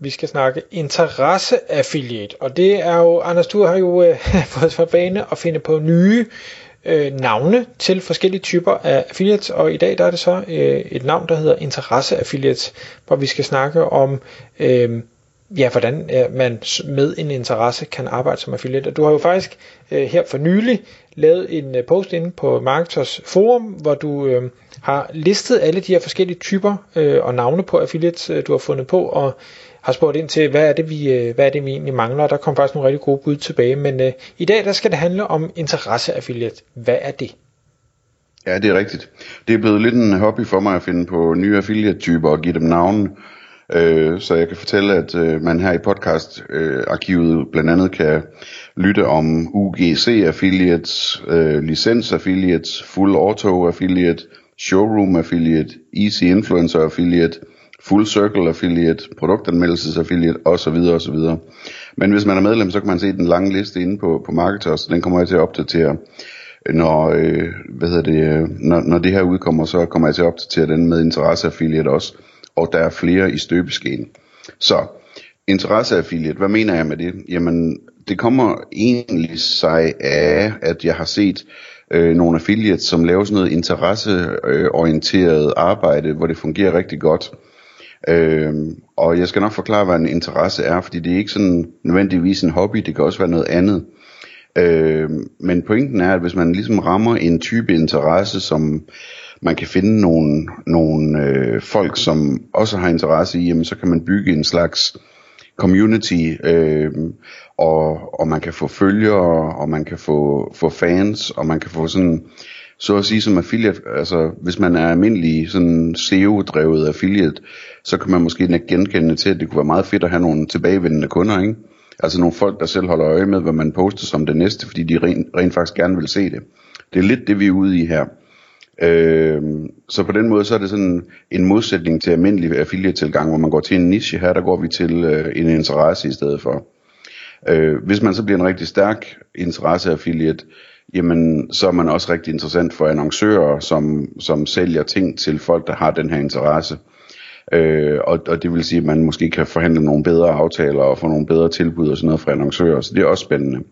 Vi skal snakke interesseaffiliate, og det er jo, Anders, du har jo øh, fået for bane at finde på nye øh, navne til forskellige typer af affiliates, og i dag der er det så øh, et navn, der hedder interesseaffiliates, hvor vi skal snakke om, øh, ja, hvordan øh, man med en interesse kan arbejde som affiliate. Og du har jo faktisk øh, her for nylig lavet en øh, post inde på Marketers forum, hvor du øh, har listet alle de her forskellige typer øh, og navne på affiliates, øh, du har fundet på, og har spurgt ind til, hvad er det, vi, øh, hvad er det, vi egentlig mangler, og der kom faktisk nogle rigtig gode bud tilbage. Men øh, i dag, der skal det handle om interesseaffiliate. Hvad er det? Ja, det er rigtigt. Det er blevet lidt en hobby for mig at finde på nye affiliate-typer og give dem navne. Øh, så jeg kan fortælle, at øh, man her i podcast-arkivet øh, blandt andet kan lytte om UGC affiliates, øh, licens affiliates, full auto affiliate, showroom affiliate, easy influencer affiliate, full circle affiliate, produktanmeldelses affiliate osv. osv. Men hvis man er medlem, så kan man se den lange liste inde på, på Marketers, den kommer jeg til at opdatere når, øh, hvad hedder det, når, når det her udkommer, så kommer jeg til at opdatere den med interesseaffiliate også og der er flere i støbeskeen. Så interesseaffiliate, hvad mener jeg med det? Jamen, det kommer egentlig sig af, at jeg har set øh, nogle affiliates, som laver sådan noget interesseorienteret arbejde, hvor det fungerer rigtig godt. Øh, og jeg skal nok forklare, hvad en interesse er, fordi det er ikke sådan nødvendigvis en hobby, det kan også være noget andet. Øh, men pointen er, at hvis man ligesom rammer en type interesse, som man kan finde nogle, nogle øh, folk, som også har interesse i, jamen, så kan man bygge en slags community, øh, og, og man kan få følgere, og man kan få, få fans, og man kan få sådan, så at sige som affiliate, altså hvis man er almindelig sådan SEO-drevet affiliate, så kan man måske ikke genkende til, at det kunne være meget fedt at have nogle tilbagevendende kunder, ikke? Altså nogle folk, der selv holder øje med, hvad man poster som det næste, fordi de rent, rent faktisk gerne vil se det. Det er lidt det, vi er ude i her. Øh, så på den måde så er det sådan en modsætning til almindelig affiliate-tilgang, hvor man går til en niche. Her der går vi til øh, en interesse i stedet for. Øh, hvis man så bliver en rigtig stærk interesse-affiliate, jamen så er man også rigtig interessant for annoncører, som, som sælger ting til folk, der har den her interesse. Øh, og, og det vil sige, at man måske kan forhandle nogle bedre aftaler og få nogle bedre tilbud og sådan noget fra annoncører, så det er også spændende.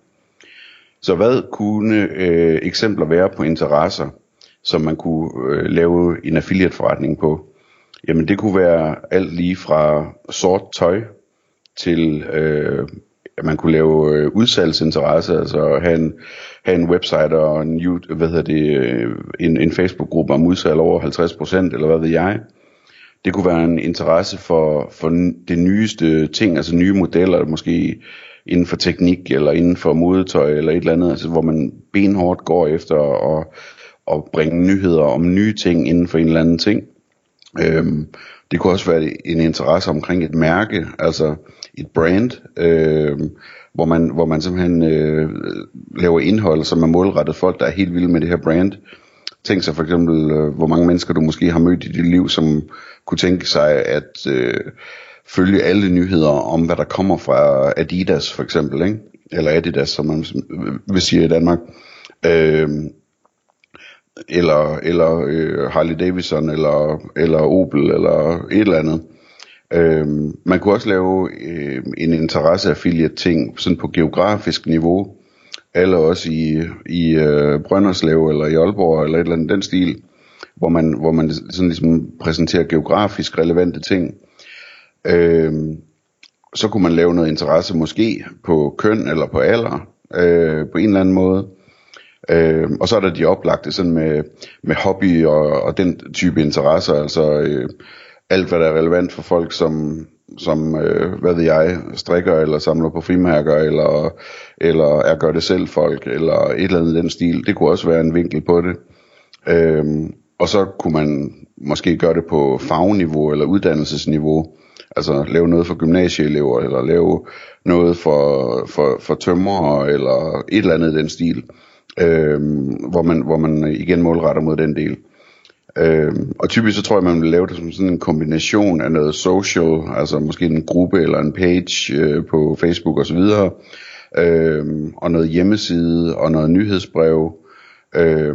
Så hvad kunne øh, eksempler være på interesser? som man kunne øh, lave en affiliate forretning på. Jamen det kunne være alt lige fra sort tøj til øh, at man kunne lave øh, udsalgsinteresse, altså have en, have en website og en, hvad hedder det, øh, en, en Facebook-gruppe om udsalg over 50%, eller hvad ved jeg. Det kunne være en interesse for, for det nyeste ting, altså nye modeller, måske inden for teknik, eller inden for modetøj, eller et eller andet, altså hvor man benhårdt går efter at at bringe nyheder om nye ting inden for en eller anden ting. Øhm, det kunne også være en interesse omkring et mærke, altså et brand, øhm, hvor, man, hvor man simpelthen øh, laver indhold, som er målrettet folk, der er helt vilde med det her brand. Tænk sig for eksempel, øh, hvor mange mennesker du måske har mødt i dit liv, som kunne tænke sig at øh, følge alle nyheder om, hvad der kommer fra Adidas for eksempel, ikke? eller Adidas, som man vil sige i Danmark. Øh, eller, eller øh, Harley Davidson, eller, eller Opel, eller et eller andet. Øhm, man kunne også lave øh, en interesse affiliate ting sådan på geografisk niveau, eller også i, i øh, Brønderslev eller i Aalborg eller et eller andet den stil, hvor man, hvor man sådan ligesom præsenterer geografisk relevante ting. Øhm, så kunne man lave noget interesse måske på køn eller på alder øh, på en eller anden måde. Øh, og så er der de oplagte sådan med, med hobby og, og den type interesser, altså øh, alt hvad der er relevant for folk, som, som øh, hvad ved jeg, strikker eller samler på frimærker, eller, eller er gør det selv folk, eller et eller andet den stil. Det kunne også være en vinkel på det. Øh, og så kunne man måske gøre det på fagniveau eller uddannelsesniveau. Altså lave noget for gymnasieelever, eller lave noget for, for, for tømrere, eller et eller andet i den stil, øh, hvor, man, hvor man igen målretter mod den del. Øh, og typisk så tror jeg, man vil lave det som sådan en kombination af noget social, altså måske en gruppe eller en page øh, på Facebook osv., øh, og noget hjemmeside og noget nyhedsbrev, øh,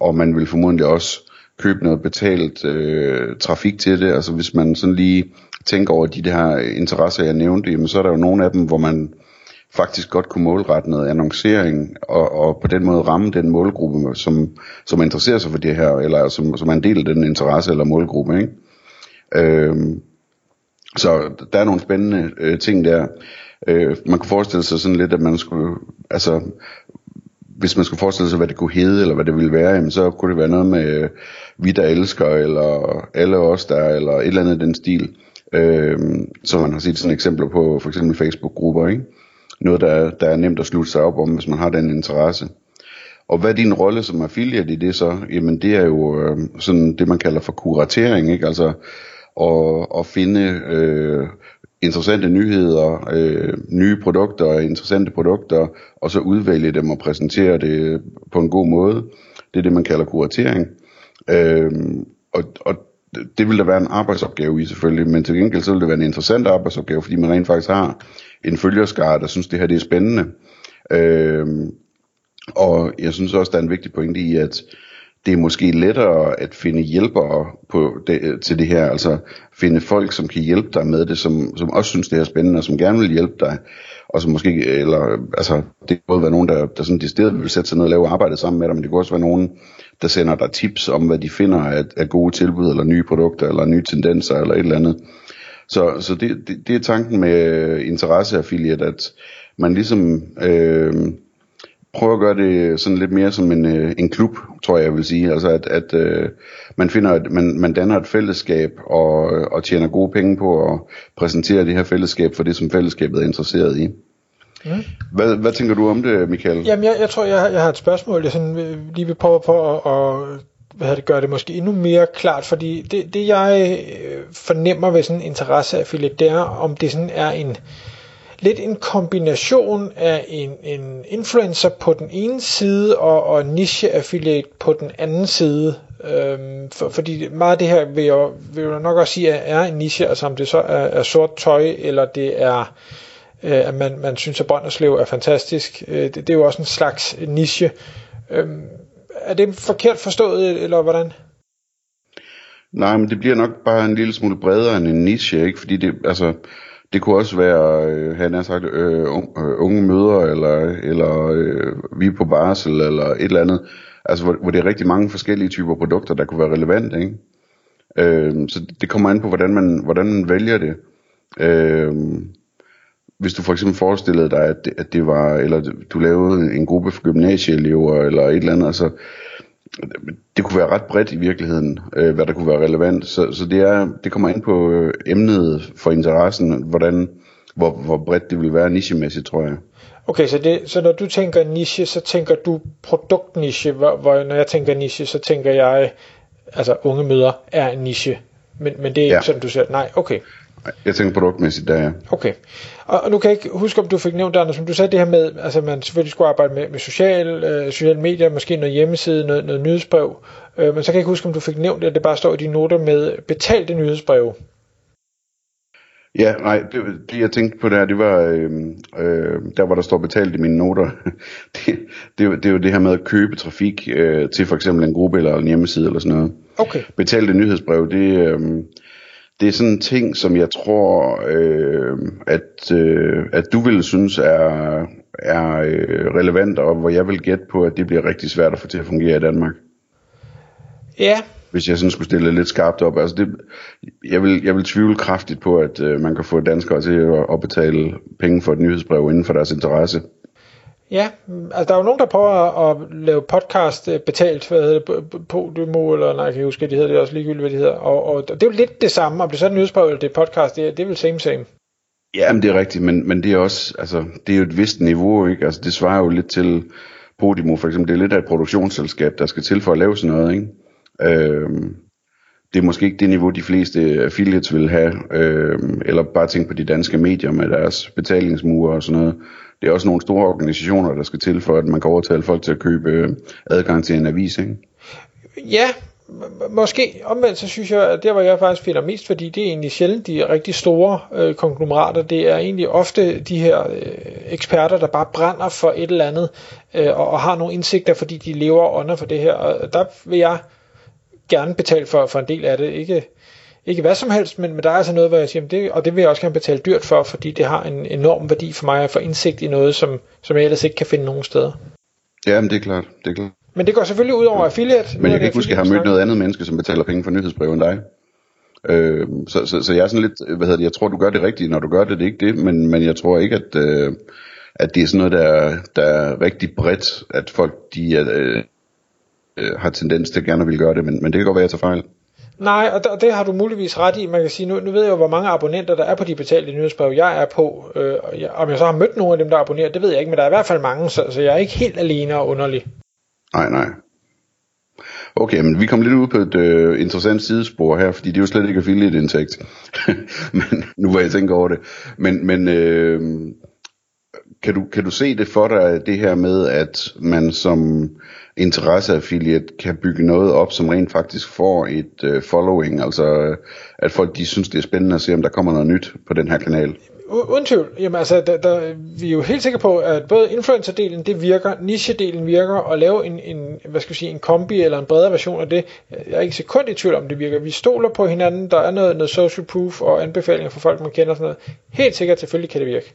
og man vil formodentlig også købe noget betalt øh, trafik til det. Altså hvis man sådan lige tænker over de der interesser, jeg nævnte, jamen, så er der jo nogle af dem, hvor man faktisk godt kunne målrette noget annoncering, og, og på den måde ramme den målgruppe, som, som interesserer sig for det her, eller som, som er en del af den interesse eller målgruppe. Ikke? Øhm, så der er nogle spændende øh, ting der. Øh, man kunne forestille sig sådan lidt, at man skulle, altså, hvis man skulle forestille sig, hvad det kunne hedde, eller hvad det ville være, jamen, så kunne det være noget med øh, vi, der elsker, eller alle os der, eller et eller andet den stil. Øh, som man har set sådan eksempler på, for eksempel Facebook-grupper, ikke? Noget, der, der er nemt at slutte sig op om, hvis man har den interesse. Og hvad er din rolle som affiliate i det så? Jamen det er jo øh, sådan det, man kalder for kuratering, ikke? Altså at, at finde øh, interessante nyheder, øh, nye produkter, interessante produkter, og så udvælge dem og præsentere det på en god måde. Det er det, man kalder kuratering. Øh, og, og det vil der være en arbejdsopgave i selvfølgelig, men til gengæld så vil det være en interessant arbejdsopgave, fordi man rent faktisk har en følgerskare, der synes, det her det er spændende. Øh, og jeg synes også, der er en vigtig pointe i, at det er måske lettere at finde hjælpere på det, øh, til det her, altså finde folk, som kan hjælpe dig med det, som, som også synes, det er spændende, og som gerne vil hjælpe dig, og som måske, eller, altså, det kan både være nogen, der, der sådan stedet vil sætte sig ned og lave arbejdet sammen med dig, men det kan også være nogen, der sender dig tips om, hvad de finder af, af gode tilbud, eller nye produkter, eller nye tendenser, eller et eller andet. Så, så det, det, det er tanken med øh, interesseaffiliate, at man ligesom øh, prøver at gøre det sådan lidt mere som en, øh, en klub, tror jeg, jeg vil sige. Altså at, at øh, man finder, at man, man danner et fællesskab og, og tjener gode penge på at præsentere det her fællesskab for det, som fællesskabet er interesseret i. Mm. Hvad, hvad tænker du om det, Michael? Jamen, jeg, jeg tror, jeg, jeg har et spørgsmål, jeg sådan, øh, lige vil prøve på at, at hvad det, gøre det måske endnu mere klart, fordi det, det jeg øh, fornemmer ved sådan en interesseaffiliate, det er, om det sådan er en lidt en kombination af en, en influencer på den ene side og, og niche affiliate på den anden side. Øhm, for, fordi meget af det her vil jeg, vil jeg nok også sige er, er en niche, altså om det så er, er sort tøj, eller det er øh, at man, man synes at Brønderslev er fantastisk. Øh, det, det er jo også en slags niche. Øhm, er det forkert forstået, eller hvordan? Nej, men det bliver nok bare en lille smule bredere end en niche, ikke? Fordi det, altså, det kunne også være, øh, han har sagt, øh, øh unge møder, eller, eller øh, vi på barsel, eller et eller andet. Altså, hvor, hvor det er rigtig mange forskellige typer produkter, der kunne være relevante, ikke? Øh, så det kommer an på, hvordan man, hvordan man vælger det. Øh, hvis du for eksempel forestillede dig, at det, at det var, eller du lavede en gruppe for gymnasieelever, eller et eller andet, altså, det kunne være ret bredt i virkeligheden, øh, hvad der kunne være relevant. Så, så det, er, det kommer ind på øh, emnet for interessen, hvordan, hvor, hvor bredt det vil være nichemæssigt, tror jeg. Okay, så, det, så når du tænker niche, så tænker du produktniche, hvor, hvor når jeg tænker niche, så tænker jeg, altså unge møder er en niche. Men, men det er ikke ja. sådan, du siger, nej, okay. Jeg tænker produktmæssigt, der ja. Okay. Og, nu kan jeg ikke huske, om du fik nævnt, Anders, som du sagde det her med, altså man selvfølgelig skulle arbejde med, med social, øh, sociale medier, måske noget hjemmeside, noget, noget nyhedsbrev, øh, men så kan jeg ikke huske, om du fik nævnt, at det bare står i dine noter med betalte nyhedsbreve. Ja, nej, det, det jeg tænkte på der, det var, øh, øh, der hvor der står betalt i mine noter, det, det, det er jo det her med at købe trafik øh, til for eksempel en gruppe eller en hjemmeside eller sådan noget. Okay. Betalte nyhedsbrev, det, øh, det er sådan en ting, som jeg tror, øh, at, øh, at du ville synes er, er øh, relevant, og hvor jeg vil gætte på, at det bliver rigtig svært at få til at fungere i Danmark. Ja. Hvis jeg sådan skulle stille lidt skarpt op. Altså det, jeg, vil, jeg vil tvivle kraftigt på, at øh, man kan få danskere til at, at betale penge for et nyhedsbrev inden for deres interesse. Ja, altså der er jo nogen, der prøver at, lave podcast øh, betalt, hvad hedder det, Podimo, eller nej, jeg kan huske, det hedder det også ligegyldigt, hvad det hedder. Og, og, det er jo lidt det samme, om det så er en nyhedsbrev eller det er podcast, det er, det er vel same same. Ja, men det er rigtigt, men, men det er også, altså, det er jo et vist niveau, ikke? Altså, det svarer jo lidt til Podimo, for eksempel, det er lidt af et produktionsselskab, der skal til for at lave sådan noget, ikke? Øhm, det er måske ikke det niveau, de fleste affiliates vil have, øh, eller bare tænke på de danske medier med deres betalingsmure og sådan noget. Det er også nogle store organisationer, der skal til for, at man kan overtale folk til at købe øh, adgang til en avis, ikke? Ja, måske. Omvendt, så synes jeg, at der hvor jeg faktisk finder mest, fordi det er egentlig sjældent de rigtig store øh, konglomerater, det er egentlig ofte de her øh, eksperter, der bare brænder for et eller andet, øh, og, og har nogle indsigter, fordi de lever under for det her, og der vil jeg gerne betale for, for en del af det, ikke, ikke hvad som helst, men, men der er altså noget, hvor jeg siger, det, og det vil jeg også gerne betale dyrt for, fordi det har en enorm værdi for mig at få indsigt i noget, som, som jeg ellers ikke kan finde nogen steder. Ja, men det er klart, det er klart. Men det går selvfølgelig ud over affiliate. Men jeg kan ikke huske, at jeg har mødt noget andet menneske, som betaler penge for nyhedsbrev end dig. Øh, så, så, så jeg er sådan lidt, hvad hedder det, jeg tror, du gør det rigtigt, når du gør det, det er ikke det, men, men jeg tror ikke, at, øh, at det er sådan noget, der, der er rigtig bredt, at folk, de øh, øh, har tendens til at gerne vil gøre det, men, men det kan godt være, at jeg tager fejl. Nej, og det, det har du muligvis ret i. Man kan sige, nu, nu ved jeg jo, hvor mange abonnenter der er på de betalte nyhedsbrev, jeg er på. Øh, og jeg, om jeg så har mødt nogle af dem, der abonnerer, det ved jeg ikke, men der er i hvert fald mange, så, så jeg er ikke helt alene og underlig. Nej, nej. Okay, men vi kom lidt ud på et øh, interessant sidespor her, fordi det er jo slet ikke affiliate-indtægt. men nu var jeg tænker over det. Men, men øh, kan, du, kan du se det for dig, det her med, at man som interesseaffiliate kan bygge noget op, som rent faktisk får et øh, following, altså at folk de synes, det er spændende at se, om der kommer noget nyt på den her kanal? Uden tvivl. Jamen, altså, der, der, vi er jo helt sikre på, at både influencer-delen, det virker, niche-delen virker, og lave en, en, hvad skal jeg sige, en kombi eller en bredere version af det. Jeg er ikke sekund i tvivl om, det virker. Vi stoler på hinanden, der er noget, noget social proof og anbefalinger for folk, man kender og sådan noget. Helt sikkert, selvfølgelig kan det virke.